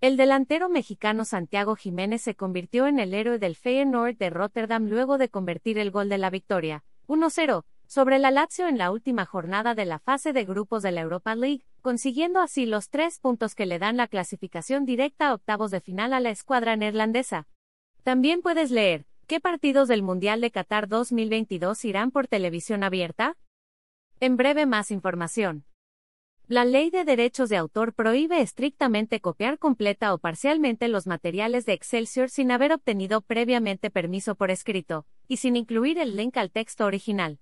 El delantero mexicano Santiago Jiménez se convirtió en el héroe del Feyenoord de Rotterdam luego de convertir el gol de la victoria, 1-0, sobre la Lazio en la última jornada de la fase de grupos de la Europa League, consiguiendo así los tres puntos que le dan la clasificación directa a octavos de final a la escuadra neerlandesa. También puedes leer, ¿qué partidos del Mundial de Qatar 2022 irán por televisión abierta? En breve más información. La ley de derechos de autor prohíbe estrictamente copiar completa o parcialmente los materiales de Excelsior sin haber obtenido previamente permiso por escrito, y sin incluir el link al texto original.